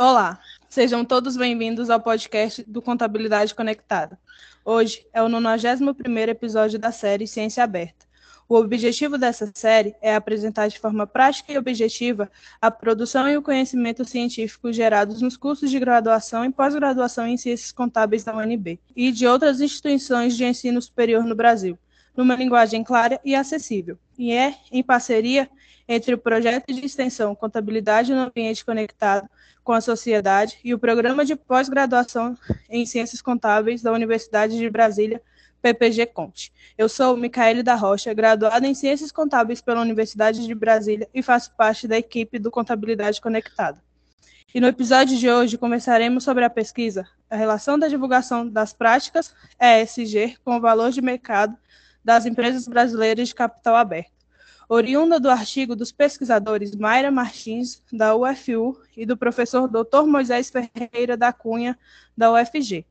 Olá, sejam todos bem-vindos ao podcast do Contabilidade Conectada. Hoje é o 91º episódio da série Ciência Aberta. O objetivo dessa série é apresentar de forma prática e objetiva a produção e o conhecimento científico gerados nos cursos de graduação e pós-graduação em Ciências Contábeis da UNB e de outras instituições de ensino superior no Brasil, numa linguagem clara e acessível, e é em parceria entre o projeto de extensão Contabilidade no Ambiente Conectado com a Sociedade e o Programa de Pós-Graduação em Ciências Contábeis da Universidade de Brasília, PPG Conte. Eu sou Micaele da Rocha, graduada em Ciências Contábeis pela Universidade de Brasília e faço parte da equipe do Contabilidade Conectada. E no episódio de hoje conversaremos sobre a pesquisa, a relação da divulgação das práticas ESG com o valor de mercado das empresas brasileiras de capital aberto, oriunda do artigo dos pesquisadores Mayra Martins, da UFU, e do professor Dr. Moisés Ferreira da Cunha, da UFG.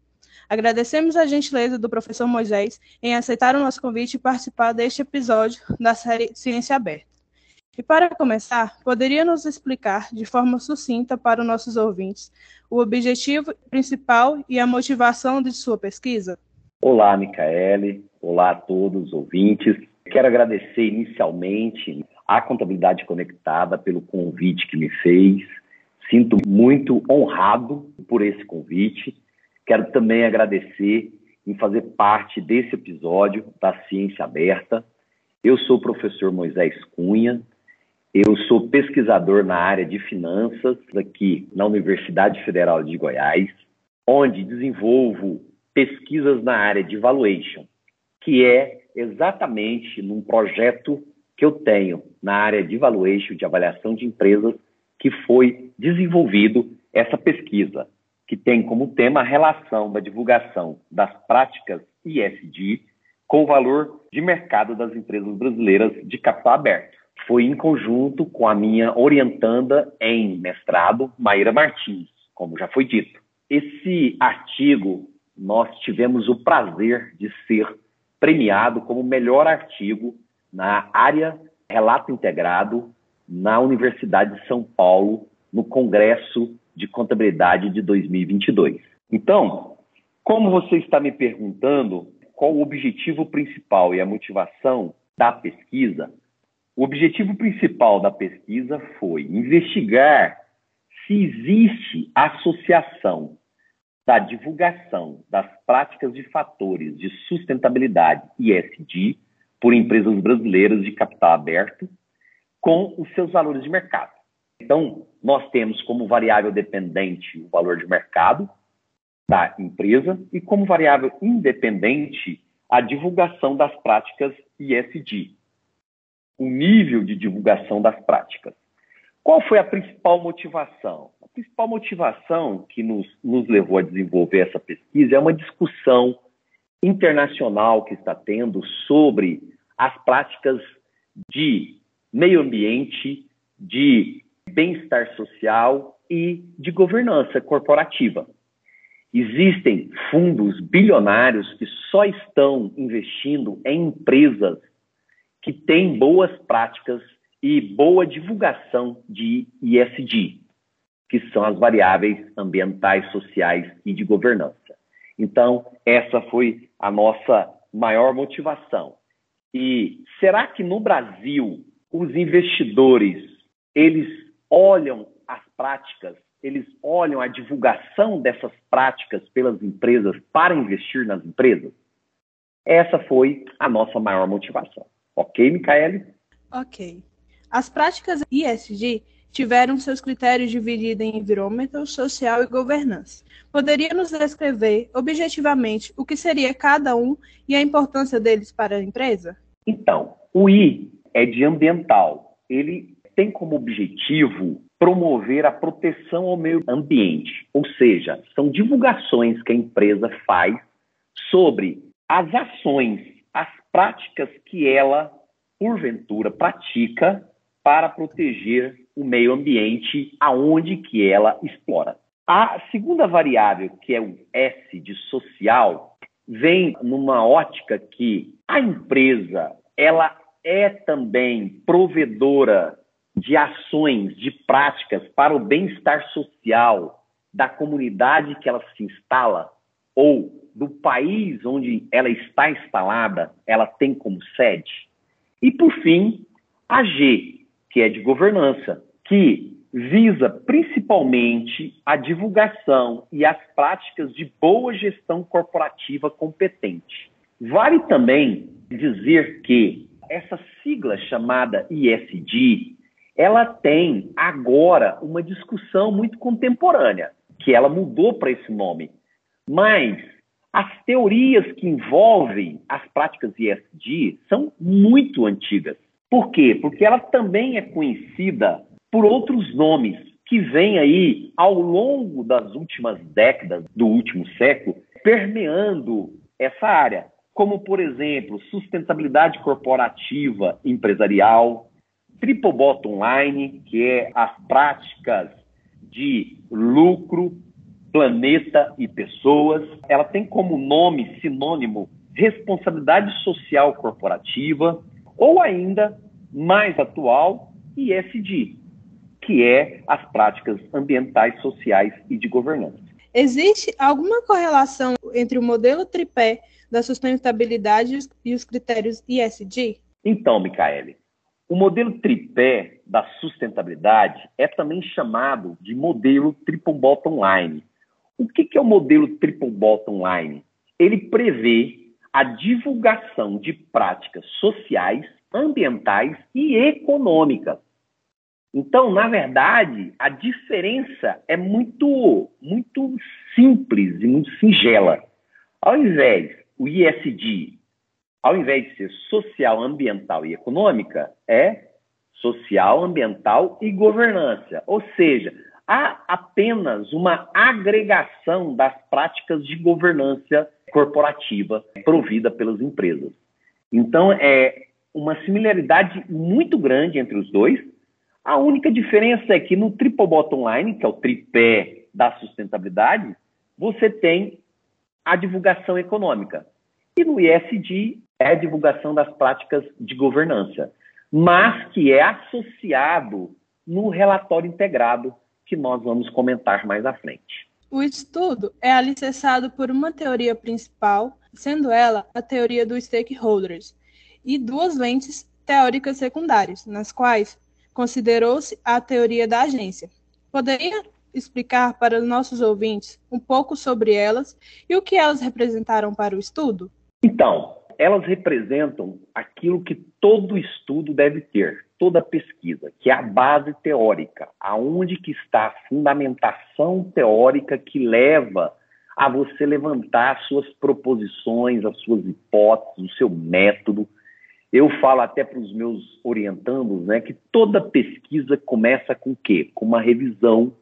Agradecemos a gentileza do professor Moisés em aceitar o nosso convite e participar deste episódio da série Ciência Aberta. E para começar, poderia nos explicar, de forma sucinta para os nossos ouvintes, o objetivo principal e a motivação de sua pesquisa? Olá, Micaele. Olá a todos os ouvintes. Quero agradecer inicialmente à Contabilidade Conectada pelo convite que me fez. Sinto muito honrado por esse convite Quero também agradecer em fazer parte desse episódio da Ciência Aberta. Eu sou o professor Moisés Cunha, eu sou pesquisador na área de finanças aqui na Universidade Federal de Goiás, onde desenvolvo pesquisas na área de valuation, que é exatamente num projeto que eu tenho na área de valuation, de avaliação de empresas, que foi desenvolvido essa pesquisa que tem como tema a relação da divulgação das práticas ISD com o valor de mercado das empresas brasileiras de capital aberto. Foi em conjunto com a minha orientanda em mestrado, Maíra Martins, como já foi dito. Esse artigo nós tivemos o prazer de ser premiado como melhor artigo na área relato integrado na Universidade de São Paulo, no Congresso de Contabilidade de 2022. Então, como você está me perguntando qual o objetivo principal e a motivação da pesquisa, o objetivo principal da pesquisa foi investigar se existe associação da divulgação das práticas de fatores de sustentabilidade ESG por empresas brasileiras de capital aberto com os seus valores de mercado. Então, nós temos como variável dependente o valor de mercado da empresa e como variável independente a divulgação das práticas ISD, o nível de divulgação das práticas. Qual foi a principal motivação? A principal motivação que nos, nos levou a desenvolver essa pesquisa é uma discussão internacional que está tendo sobre as práticas de meio ambiente, de bem-estar social e de governança corporativa. Existem fundos bilionários que só estão investindo em empresas que têm boas práticas e boa divulgação de ISD, que são as variáveis ambientais, sociais e de governança. Então, essa foi a nossa maior motivação. E será que no Brasil os investidores eles olham as práticas, eles olham a divulgação dessas práticas pelas empresas para investir nas empresas? Essa foi a nossa maior motivação. Ok, Micaele? Ok. As práticas ISG tiveram seus critérios divididos em environmental, social e governança. Poderia nos descrever objetivamente o que seria cada um e a importância deles para a empresa? Então, o I é de ambiental. Ele tem como objetivo promover a proteção ao meio ambiente, ou seja, são divulgações que a empresa faz sobre as ações, as práticas que ela, porventura, pratica para proteger o meio ambiente aonde que ela explora. A segunda variável, que é o S de social, vem numa ótica que a empresa ela é também provedora de ações, de práticas para o bem-estar social da comunidade que ela se instala ou do país onde ela está instalada, ela tem como sede. E, por fim, a G, que é de governança, que visa principalmente a divulgação e as práticas de boa gestão corporativa competente. Vale também dizer que essa sigla chamada ISD, ela tem agora uma discussão muito contemporânea, que ela mudou para esse nome. Mas as teorias que envolvem as práticas ISD são muito antigas. Por quê? Porque ela também é conhecida por outros nomes que vêm aí ao longo das últimas décadas do último século permeando essa área, como por exemplo, sustentabilidade corporativa empresarial, triple bottom line, que é as práticas de lucro, planeta e pessoas. Ela tem como nome sinônimo responsabilidade social corporativa, ou ainda mais atual, ISD, que é as práticas ambientais, sociais e de governança. Existe alguma correlação entre o modelo tripé da sustentabilidade e os critérios ISD? Então, Micaele, o modelo tripé da sustentabilidade é também chamado de modelo triple bottom line. O que é o modelo triple bottom line? Ele prevê a divulgação de práticas sociais, ambientais e econômicas então, na verdade, a diferença é muito, muito simples e muito singela. Ao invés o ISD, ao invés de ser social, ambiental e econômica, é social, ambiental e governança. Ou seja, há apenas uma agregação das práticas de governança corporativa provida pelas empresas. Então, é uma similaridade muito grande entre os dois, a única diferença é que no triple bottom line, que é o tripé da sustentabilidade, você tem a divulgação econômica. E no ISD é a divulgação das práticas de governança, mas que é associado no relatório integrado que nós vamos comentar mais à frente. O estudo é alicerçado por uma teoria principal, sendo ela a teoria dos stakeholders, e duas lentes teóricas secundárias, nas quais considerou-se a teoria da agência. Poderia explicar para os nossos ouvintes um pouco sobre elas e o que elas representaram para o estudo? Então, elas representam aquilo que todo estudo deve ter, toda pesquisa, que é a base teórica, aonde que está a fundamentação teórica que leva a você levantar suas proposições, as suas hipóteses, o seu método, eu falo até para os meus orientandos né, que toda pesquisa começa com o quê? Com uma revisão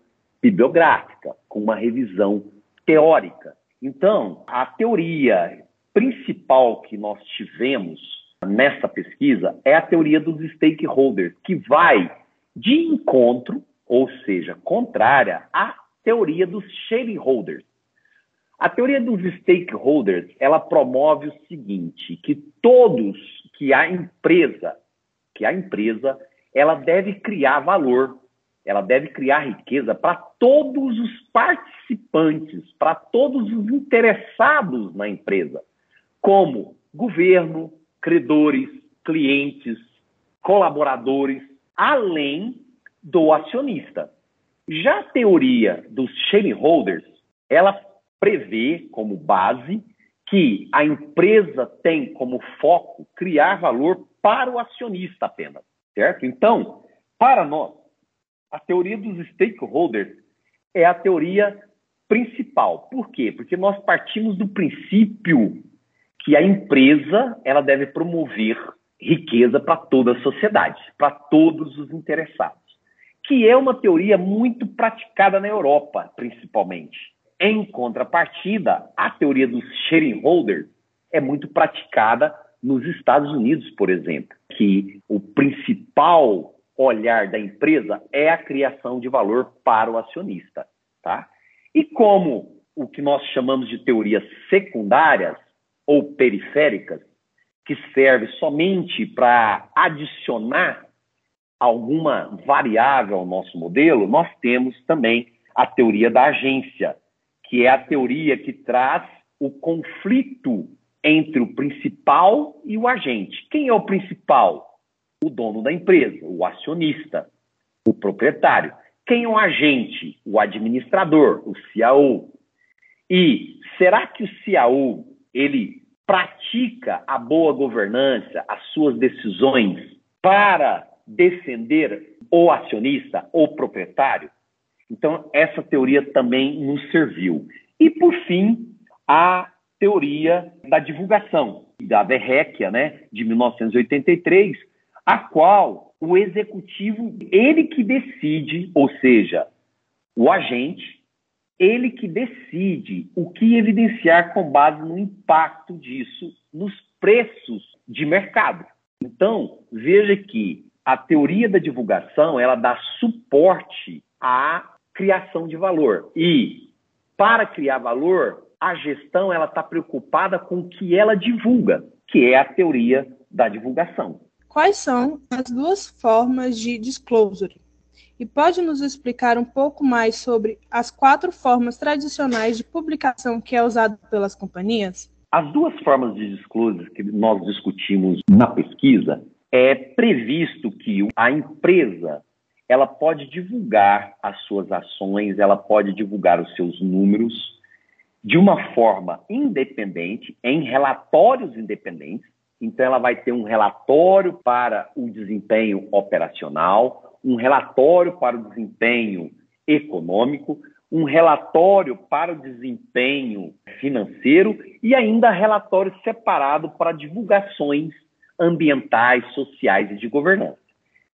bibliográfica, com uma revisão teórica. Então, a teoria principal que nós tivemos nessa pesquisa é a teoria dos stakeholders, que vai de encontro, ou seja, contrária à teoria dos shareholders. A teoria dos stakeholders, ela promove o seguinte, que todos que a empresa, que a empresa, ela deve criar valor, ela deve criar riqueza para todos os participantes, para todos os interessados na empresa, como governo, credores, clientes, colaboradores, além do acionista. Já a teoria dos shareholders, ela prevê como base que a empresa tem como foco criar valor para o acionista apenas, certo? Então, para nós, a teoria dos stakeholders é a teoria principal. Por quê? Porque nós partimos do princípio que a empresa ela deve promover riqueza para toda a sociedade, para todos os interessados, que é uma teoria muito praticada na Europa, principalmente. Em contrapartida, a teoria dos shareholders é muito praticada nos Estados Unidos, por exemplo, que o principal olhar da empresa é a criação de valor para o acionista, tá? E como o que nós chamamos de teorias secundárias ou periféricas, que serve somente para adicionar alguma variável ao nosso modelo, nós temos também a teoria da agência, que é a teoria que traz o conflito entre o principal e o agente. Quem é o principal? O dono da empresa, o acionista, o proprietário. Quem é o agente? O administrador, o CAO. E será que o CAO ele pratica a boa governança, as suas decisões para defender o acionista ou proprietário? Então, essa teoria também nos serviu. E, por fim, a teoria da divulgação, da Verrecchia, né, de 1983, a qual o executivo, ele que decide, ou seja, o agente, ele que decide o que evidenciar com base no impacto disso nos preços de mercado. Então, veja que a teoria da divulgação, ela dá suporte à criação de valor. E para criar valor, a gestão ela está preocupada com o que ela divulga, que é a teoria da divulgação. Quais são as duas formas de disclosure? E pode nos explicar um pouco mais sobre as quatro formas tradicionais de publicação que é usada pelas companhias? As duas formas de disclosure que nós discutimos na pesquisa é previsto que a empresa ela pode divulgar as suas ações, ela pode divulgar os seus números de uma forma independente, em relatórios independentes. Então, ela vai ter um relatório para o desempenho operacional, um relatório para o desempenho econômico, um relatório para o desempenho financeiro e ainda relatório separado para divulgações ambientais, sociais e de governança.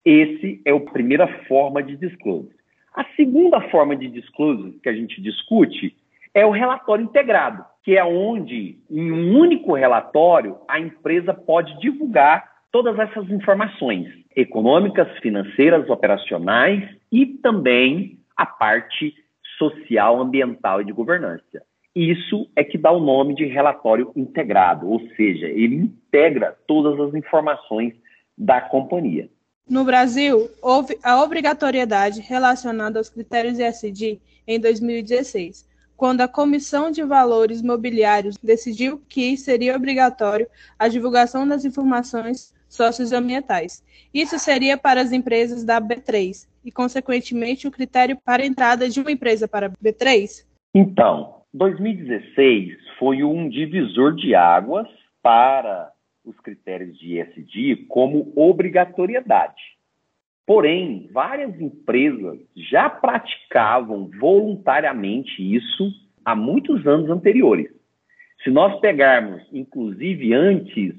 Esse é a primeira forma de disclosure. A segunda forma de disclosure que a gente discute é o relatório integrado, que é onde, em um único relatório, a empresa pode divulgar todas essas informações econômicas, financeiras, operacionais e também a parte social, ambiental e de governança. Isso é que dá o nome de relatório integrado, ou seja, ele integra todas as informações da companhia. No Brasil, houve a obrigatoriedade relacionada aos critérios ESG em 2016, quando a Comissão de Valores Mobiliários decidiu que seria obrigatório a divulgação das informações socioambientais. Isso seria para as empresas da B3 e, consequentemente, o critério para a entrada de uma empresa para a B3? Então, 2016 foi um divisor de águas para os critérios de ESG como obrigatoriedade. Porém, várias empresas já praticavam voluntariamente isso há muitos anos anteriores. Se nós pegarmos, inclusive antes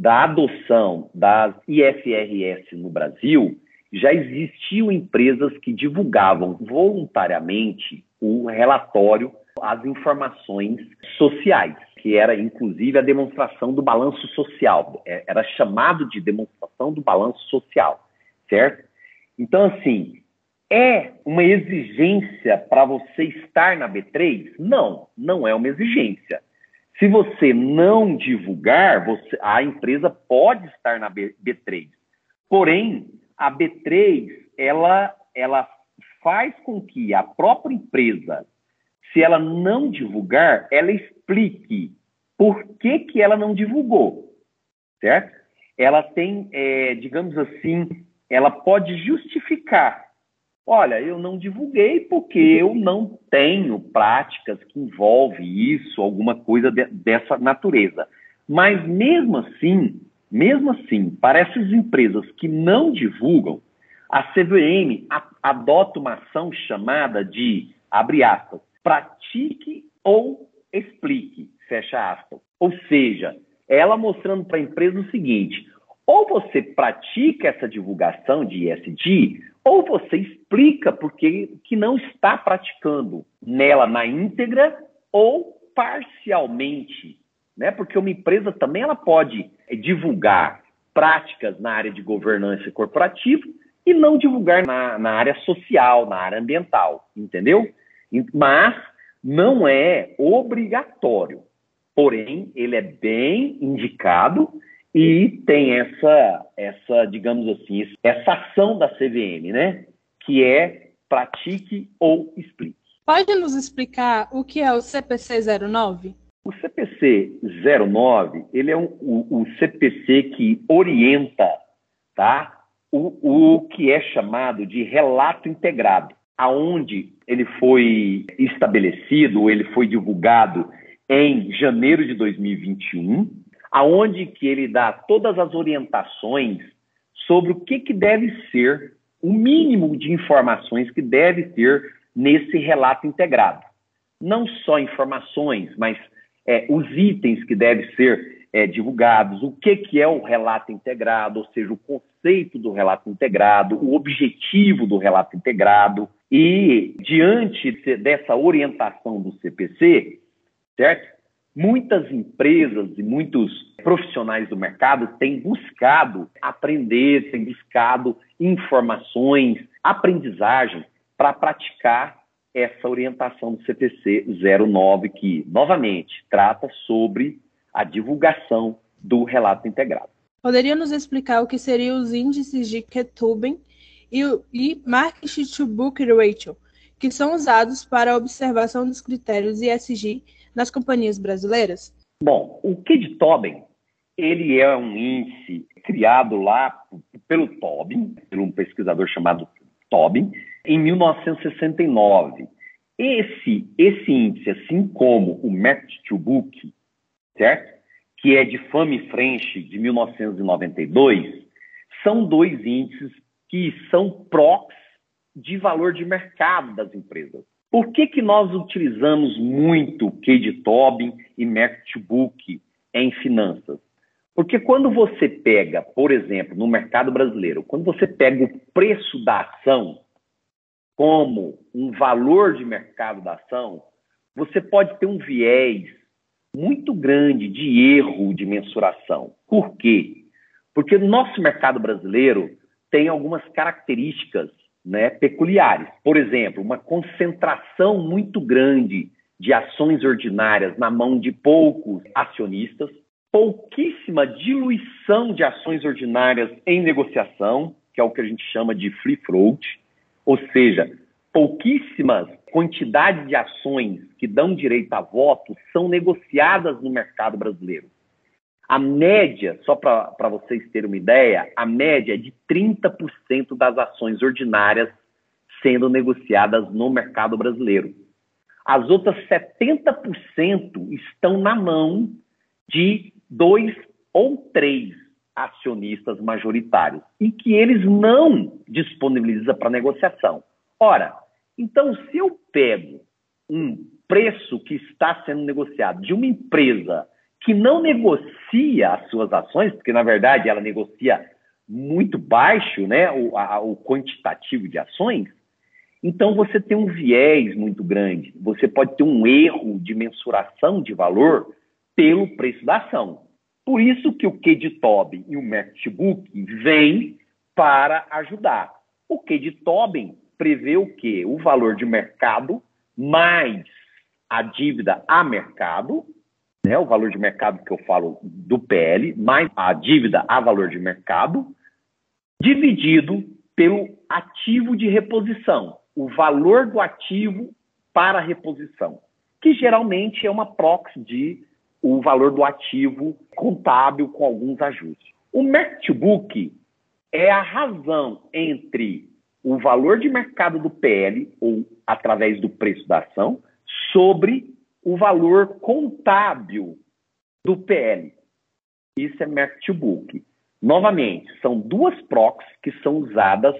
da adoção das IFRS no Brasil, já existiam empresas que divulgavam voluntariamente o relatório, as informações sociais que era inclusive a demonstração do balanço social, é, era chamado de demonstração do balanço social, certo? Então, assim, é uma exigência para você estar na B3? Não, não é uma exigência. Se você não divulgar, você, a empresa pode estar na B, B3. Porém, a B3 ela, ela faz com que a própria empresa se ela não divulgar, ela explique por que, que ela não divulgou, certo? Ela tem, é, digamos assim, ela pode justificar. Olha, eu não divulguei porque eu não tenho práticas que envolvem isso, alguma coisa de, dessa natureza. Mas mesmo assim, mesmo assim, para essas empresas que não divulgam, a CVM adota uma ação chamada de, abre aspas, pratique ou explique, fecha aspas. Ou seja, ela mostrando para a empresa o seguinte: ou você pratica essa divulgação de ESG, ou você explica porque que não está praticando nela na íntegra ou parcialmente, né? Porque uma empresa também ela pode divulgar práticas na área de governança corporativa e não divulgar na, na área social, na área ambiental, entendeu? Mas não é obrigatório. Porém, ele é bem indicado e tem essa, essa, digamos assim, essa ação da CVM, né? Que é pratique ou explique. Pode nos explicar o que é o CPC 09? O CPC 09, ele é um, o, o, CPC que orienta tá, o, o que é chamado de relato integrado, aonde ele foi estabelecido, ele foi divulgado em janeiro de 2021, aonde que ele dá todas as orientações sobre o que, que deve ser o mínimo de informações que deve ter nesse relato integrado. Não só informações, mas é, os itens que devem ser é, divulgados, o que, que é o relato integrado, ou seja, o conceito do relato integrado, o objetivo do relato integrado. E, diante dessa orientação do CPC, certo? Muitas empresas e muitos profissionais do mercado têm buscado aprender, têm buscado informações, aprendizagem para praticar essa orientação do CPC 09, que, novamente, trata sobre a divulgação do relato integrado. Poderia nos explicar o que seriam os índices de Ketubin e, e Market to Book que são usados para a observação dos critérios ESG nas companhias brasileiras? Bom, o KID Tobin, ele é um índice criado lá pelo Tobin, por um pesquisador chamado Tobin, em 1969. Esse, esse índice, assim como o Match to Book, certo? que é de Fame French, de 1992, são dois índices que são prox de valor de mercado das empresas. Por que, que nós utilizamos muito Cade Tobin e MacBook em finanças? Porque quando você pega, por exemplo, no mercado brasileiro, quando você pega o preço da ação como um valor de mercado da ação, você pode ter um viés muito grande de erro de mensuração. Por quê? Porque o nosso mercado brasileiro tem algumas características né, peculiares. Por exemplo, uma concentração muito grande de ações ordinárias na mão de poucos acionistas, pouquíssima diluição de ações ordinárias em negociação, que é o que a gente chama de free float, ou seja, pouquíssimas quantidades de ações que dão direito a voto são negociadas no mercado brasileiro. A média, só para vocês terem uma ideia, a média é de 30% das ações ordinárias sendo negociadas no mercado brasileiro. As outras 70% estão na mão de dois ou três acionistas majoritários e que eles não disponibilizam para negociação. Ora, então se eu pego um preço que está sendo negociado de uma empresa que não negocia as suas ações, porque na verdade ela negocia muito baixo né, o, a, o quantitativo de ações, então você tem um viés muito grande. Você pode ter um erro de mensuração de valor pelo preço da ação. Por isso que o QD e o MacBook vêm para ajudar. O QD prevê o quê? O valor de mercado mais a dívida a mercado, né, o valor de mercado que eu falo do PL, mais a dívida a valor de mercado, dividido pelo ativo de reposição, o valor do ativo para reposição, que geralmente é uma proxy de o valor do ativo contábil com alguns ajustes. O MacBook é a razão entre o valor de mercado do PL, ou através do preço da ação, sobre valor contábil do PL. Isso é mark to book. Novamente, são duas proxies que são usadas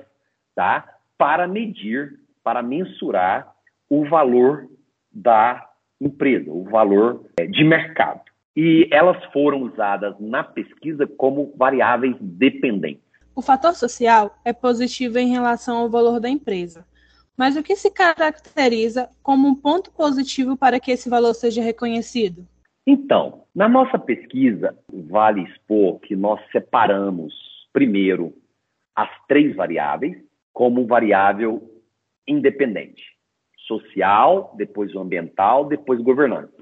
tá, para medir, para mensurar o valor da empresa, o valor é, de mercado. E elas foram usadas na pesquisa como variáveis dependentes. O fator social é positivo em relação ao valor da empresa, mas o que se caracteriza como um ponto positivo para que esse valor seja reconhecido? Então, na nossa pesquisa, vale expor que nós separamos primeiro as três variáveis como variável independente: social, depois ambiental, depois governança.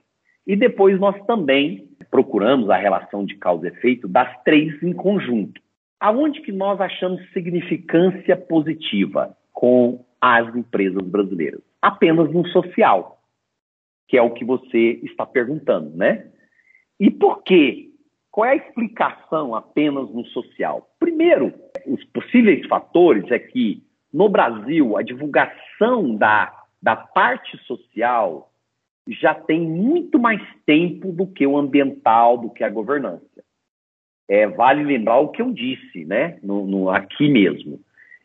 E depois nós também procuramos a relação de causa e efeito das três em conjunto. Aonde que nós achamos significância positiva com as empresas brasileiras? Apenas no social, que é o que você está perguntando, né? E por quê? Qual é a explicação apenas no social? Primeiro, os possíveis fatores é que no Brasil a divulgação da, da parte social já tem muito mais tempo do que o ambiental, do que a governança. É, vale lembrar o que eu disse, né, no, no aqui mesmo.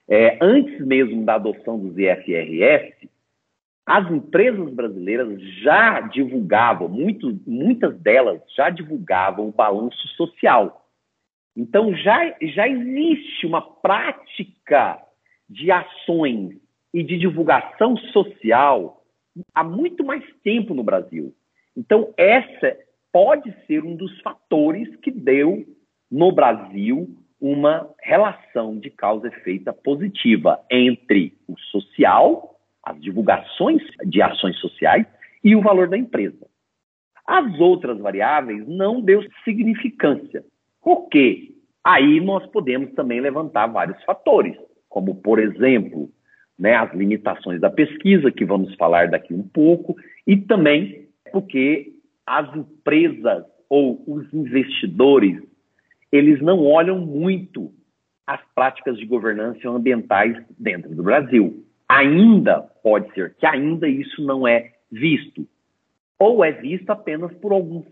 É, antes mesmo da adoção dos IFRS, as empresas brasileiras já divulgavam, muito, muitas delas já divulgavam o balanço social. Então já, já existe uma prática de ações e de divulgação social há muito mais tempo no Brasil. Então, essa pode ser um dos fatores que deu no Brasil uma relação de causa e efeito positiva entre o social as divulgações de ações sociais e o valor da empresa. As outras variáveis não deu significância. Por quê? Aí nós podemos também levantar vários fatores, como, por exemplo, né, as limitações da pesquisa, que vamos falar daqui um pouco, e também porque as empresas ou os investidores, eles não olham muito as práticas de governança ambientais dentro do Brasil ainda pode ser que ainda isso não é visto, ou é visto apenas por alguns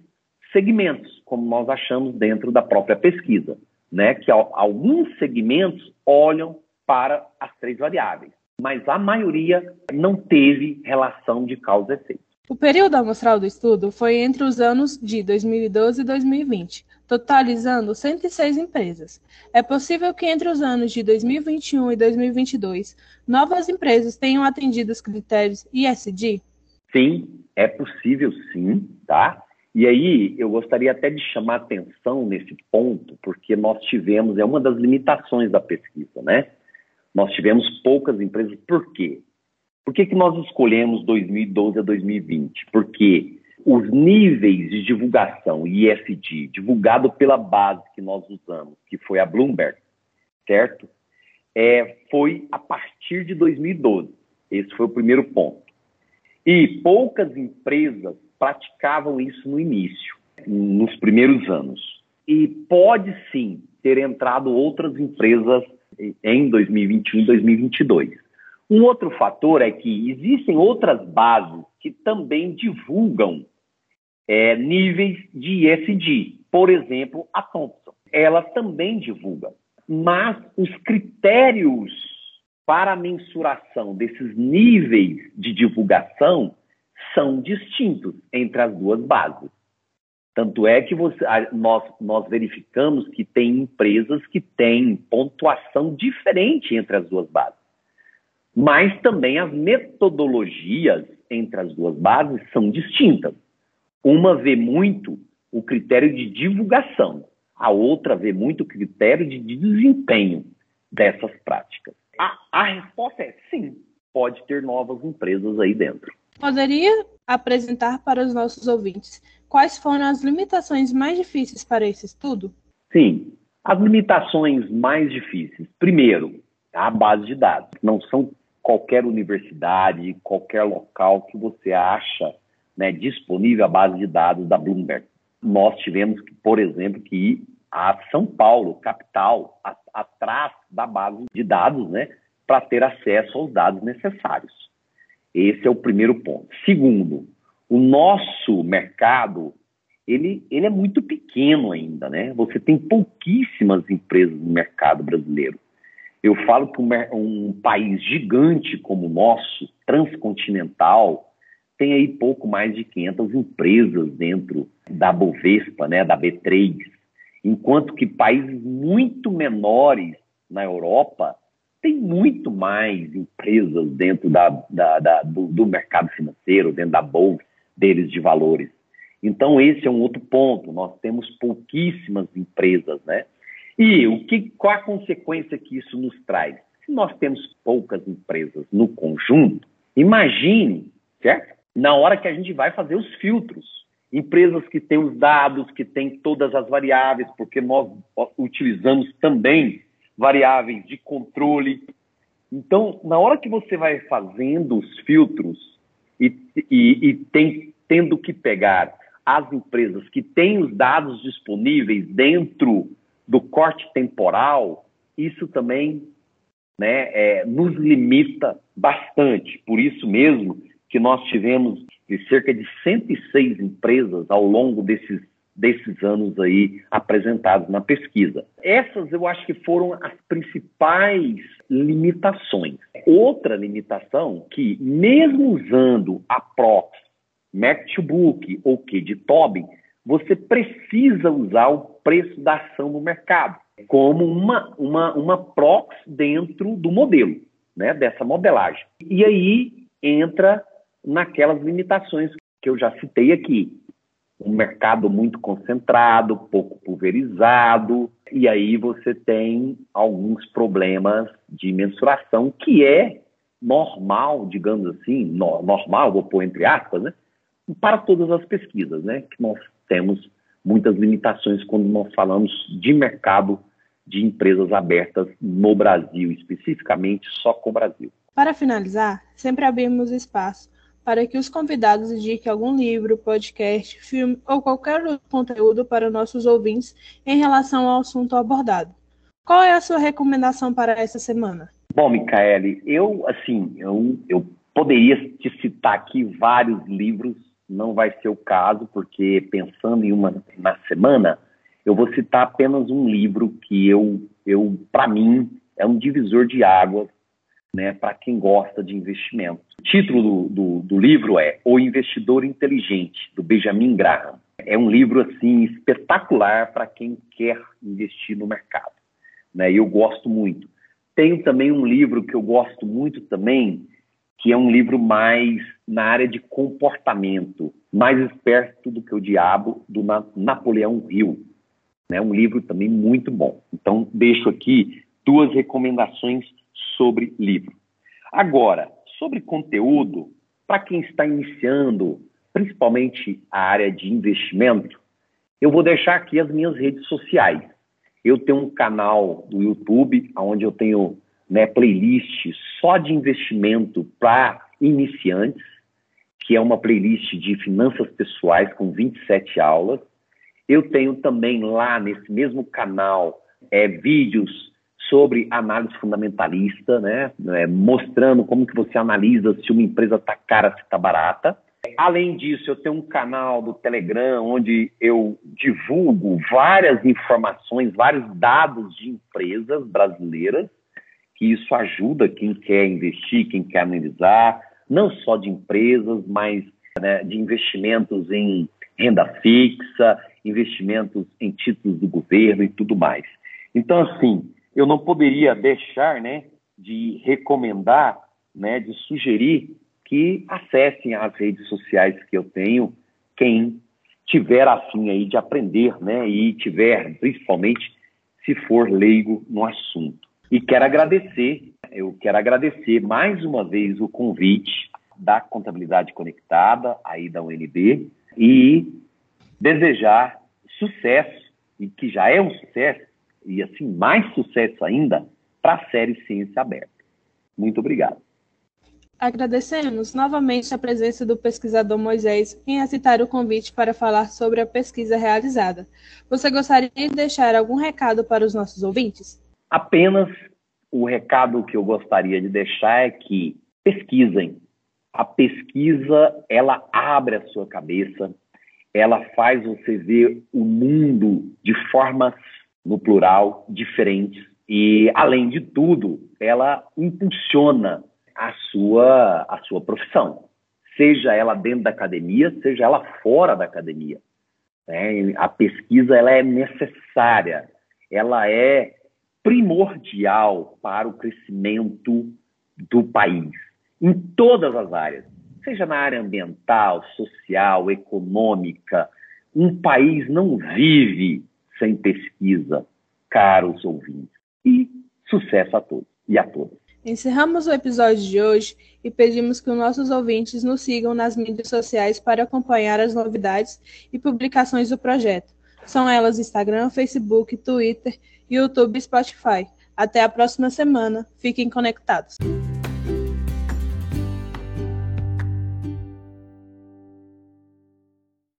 segmentos, como nós achamos dentro da própria pesquisa, né? Que alguns segmentos olham para as três variáveis, mas a maioria não teve relação de causa e efeito. O período amostral do estudo foi entre os anos de 2012 e 2020, totalizando 106 empresas. É possível que entre os anos de 2021 e 2022, novas empresas tenham atendido os critérios ISD? Sim, é possível sim, tá? E aí eu gostaria até de chamar atenção nesse ponto, porque nós tivemos, é uma das limitações da pesquisa, né? Nós tivemos poucas empresas, por quê? Por que, que nós escolhemos 2012 a 2020? Porque os níveis de divulgação ISD, divulgado pela base que nós usamos, que foi a Bloomberg, certo? É, foi a partir de 2012. Esse foi o primeiro ponto. E poucas empresas praticavam isso no início, nos primeiros anos. E pode sim ter entrado outras empresas em 2021 e 2022. Um outro fator é que existem outras bases que também divulgam é, níveis de ESG. Por exemplo, a Thompson. Ela também divulga. Mas os critérios para a mensuração desses níveis de divulgação são distintos entre as duas bases. Tanto é que você, nós, nós verificamos que tem empresas que têm pontuação diferente entre as duas bases mas também as metodologias entre as duas bases são distintas. Uma vê muito o critério de divulgação, a outra vê muito o critério de desempenho dessas práticas. A, a resposta é sim, pode ter novas empresas aí dentro. Poderia apresentar para os nossos ouvintes quais foram as limitações mais difíceis para esse estudo? Sim, as limitações mais difíceis. Primeiro, a base de dados. Não são qualquer universidade, qualquer local que você acha né, disponível a base de dados da Bloomberg. Nós tivemos, por exemplo, que ir a São Paulo, capital, a, atrás da base de dados, né, para ter acesso aos dados necessários. Esse é o primeiro ponto. Segundo, o nosso mercado ele, ele é muito pequeno ainda, né? Você tem pouquíssimas empresas no mercado brasileiro. Eu falo que um, país gigante como o nosso, transcontinental, tem aí pouco mais de 500 empresas dentro da Bovespa, né, da B3, enquanto que países muito menores na Europa têm muito mais empresas dentro da, da, da, do, do, mercado financeiro, dentro da bolsa deles de valores. Então esse é um outro ponto. Nós temos pouquíssimas empresas, né? E o que, qual a consequência que isso nos traz? Se nós temos poucas empresas no conjunto, imagine, certo? Na hora que a gente vai fazer os filtros. Empresas que têm os dados, que têm todas as variáveis, porque nós utilizamos também variáveis de controle. Então, na hora que você vai fazendo os filtros e, e, e tem, tendo que pegar as empresas que têm os dados disponíveis dentro do corte temporal, isso também né, é, nos limita bastante. Por isso mesmo que nós tivemos cerca de 106 empresas ao longo desses, desses anos aí apresentados na pesquisa. Essas eu acho que foram as principais limitações. Outra limitação que, mesmo usando a Prox, Mac to Book ou KDTOB, você precisa usar o preço da ação no mercado como uma, uma, uma prox dentro do modelo, né, dessa modelagem. E aí entra naquelas limitações que eu já citei aqui. Um mercado muito concentrado, pouco pulverizado, e aí você tem alguns problemas de mensuração, que é normal, digamos assim, no, normal, vou pôr entre aspas, né, para todas as pesquisas, né, que nós temos muitas limitações quando nós falamos de mercado de empresas abertas no Brasil, especificamente só com o Brasil. Para finalizar, sempre abrimos espaço para que os convidados indiquem algum livro, podcast, filme ou qualquer outro conteúdo para nossos ouvintes em relação ao assunto abordado. Qual é a sua recomendação para essa semana? Bom, Micaele, eu assim, eu, eu poderia te citar aqui vários livros não vai ser o caso, porque pensando em uma na semana, eu vou citar apenas um livro que eu, eu para mim, é um divisor de águas né, para quem gosta de investimento. O título do, do, do, livro é O Investidor Inteligente, do Benjamin Graham. É um livro assim espetacular para quem quer investir no mercado. Né, eu gosto muito. Tenho também um livro que eu gosto muito também, que é um livro mais na área de comportamento, mais esperto do que o diabo, do Na Napoleão Hill. Né? um livro também muito bom. Então, deixo aqui duas recomendações sobre livro. Agora, sobre conteúdo, para quem está iniciando, principalmente a área de investimento, eu vou deixar aqui as minhas redes sociais. Eu tenho um canal do YouTube, onde eu tenho né, playlist só de investimento para iniciantes, que é uma playlist de finanças pessoais com 27 aulas. Eu tenho também lá nesse mesmo canal é, vídeos sobre análise fundamentalista, né, é, mostrando como que você analisa se uma empresa está cara, se está barata. Além disso, eu tenho um canal do Telegram onde eu divulgo várias informações, vários dados de empresas brasileiras que isso ajuda quem quer investir, quem quer analisar, não só de empresas, mas né, de investimentos em renda fixa, investimentos em títulos do governo e tudo mais. Então, assim, eu não poderia deixar né, de recomendar, né, de sugerir que acessem as redes sociais que eu tenho, quem tiver afim aí de aprender, né, e tiver, principalmente, se for leigo no assunto. E quero agradecer, eu quero agradecer mais uma vez o convite da Contabilidade Conectada, aí da UNB, e desejar sucesso, e que já é um sucesso, e assim, mais sucesso ainda, para a série Ciência Aberta. Muito obrigado. Agradecemos novamente a presença do pesquisador Moisés em aceitar o convite para falar sobre a pesquisa realizada. Você gostaria de deixar algum recado para os nossos ouvintes? Apenas o recado que eu gostaria de deixar é que pesquisem. A pesquisa, ela abre a sua cabeça, ela faz você ver o mundo de formas, no plural, diferentes. E, além de tudo, ela impulsiona a sua, a sua profissão, seja ela dentro da academia, seja ela fora da academia. É, a pesquisa ela é necessária, ela é primordial para o crescimento do país, em todas as áreas, seja na área ambiental, social, econômica. Um país não vive sem pesquisa, caros ouvintes. E sucesso a todos e a todas. Encerramos o episódio de hoje e pedimos que os nossos ouvintes nos sigam nas mídias sociais para acompanhar as novidades e publicações do projeto. São elas Instagram, Facebook, Twitter YouTube e Spotify. Até a próxima semana. Fiquem conectados.